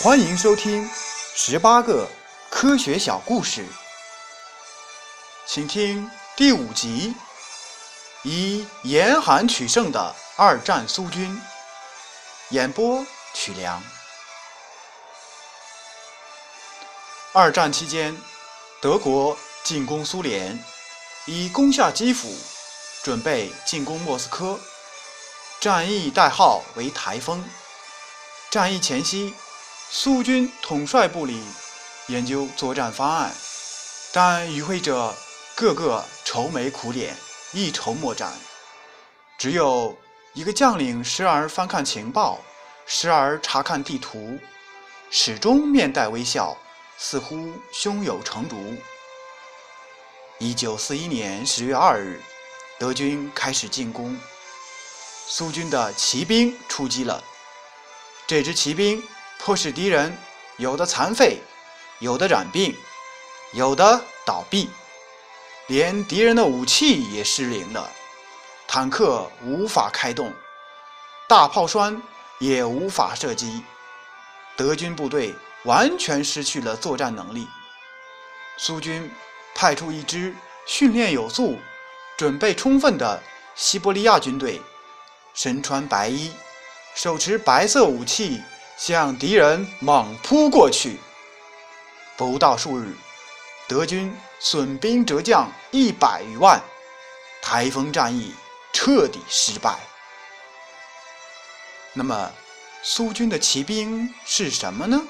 欢迎收听十八个科学小故事，请听第五集：以严寒取胜的二战苏军。演播：曲梁。二战期间，德国进攻苏联，以攻下基辅，准备进攻莫斯科。战役代号为“台风”。战役前夕，苏军统帅部里研究作战方案，但与会者个个愁眉苦脸，一筹莫展。只有一个将领时而翻看情报，时而查看地图，始终面带微笑，似乎胸有成竹。一九四一年十月二日，德军开始进攻，苏军的骑兵出击了。这支骑兵迫使敌人有的残废，有的染病，有的倒闭，连敌人的武器也失灵了，坦克无法开动，大炮栓也无法射击，德军部队完全失去了作战能力。苏军派出一支训练有素、准备充分的西伯利亚军队，身穿白衣。手持白色武器向敌人猛扑过去，不到数日，德军损兵折将一百余万，台风战役彻底失败。那么，苏军的骑兵是什么呢？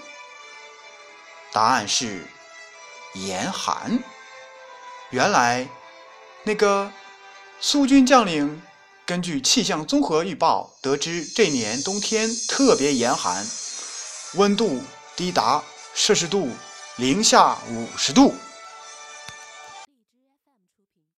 答案是严寒。原来，那个苏军将领。根据气象综合预报得知，这年冬天特别严寒，温度低达摄氏度零下五十度。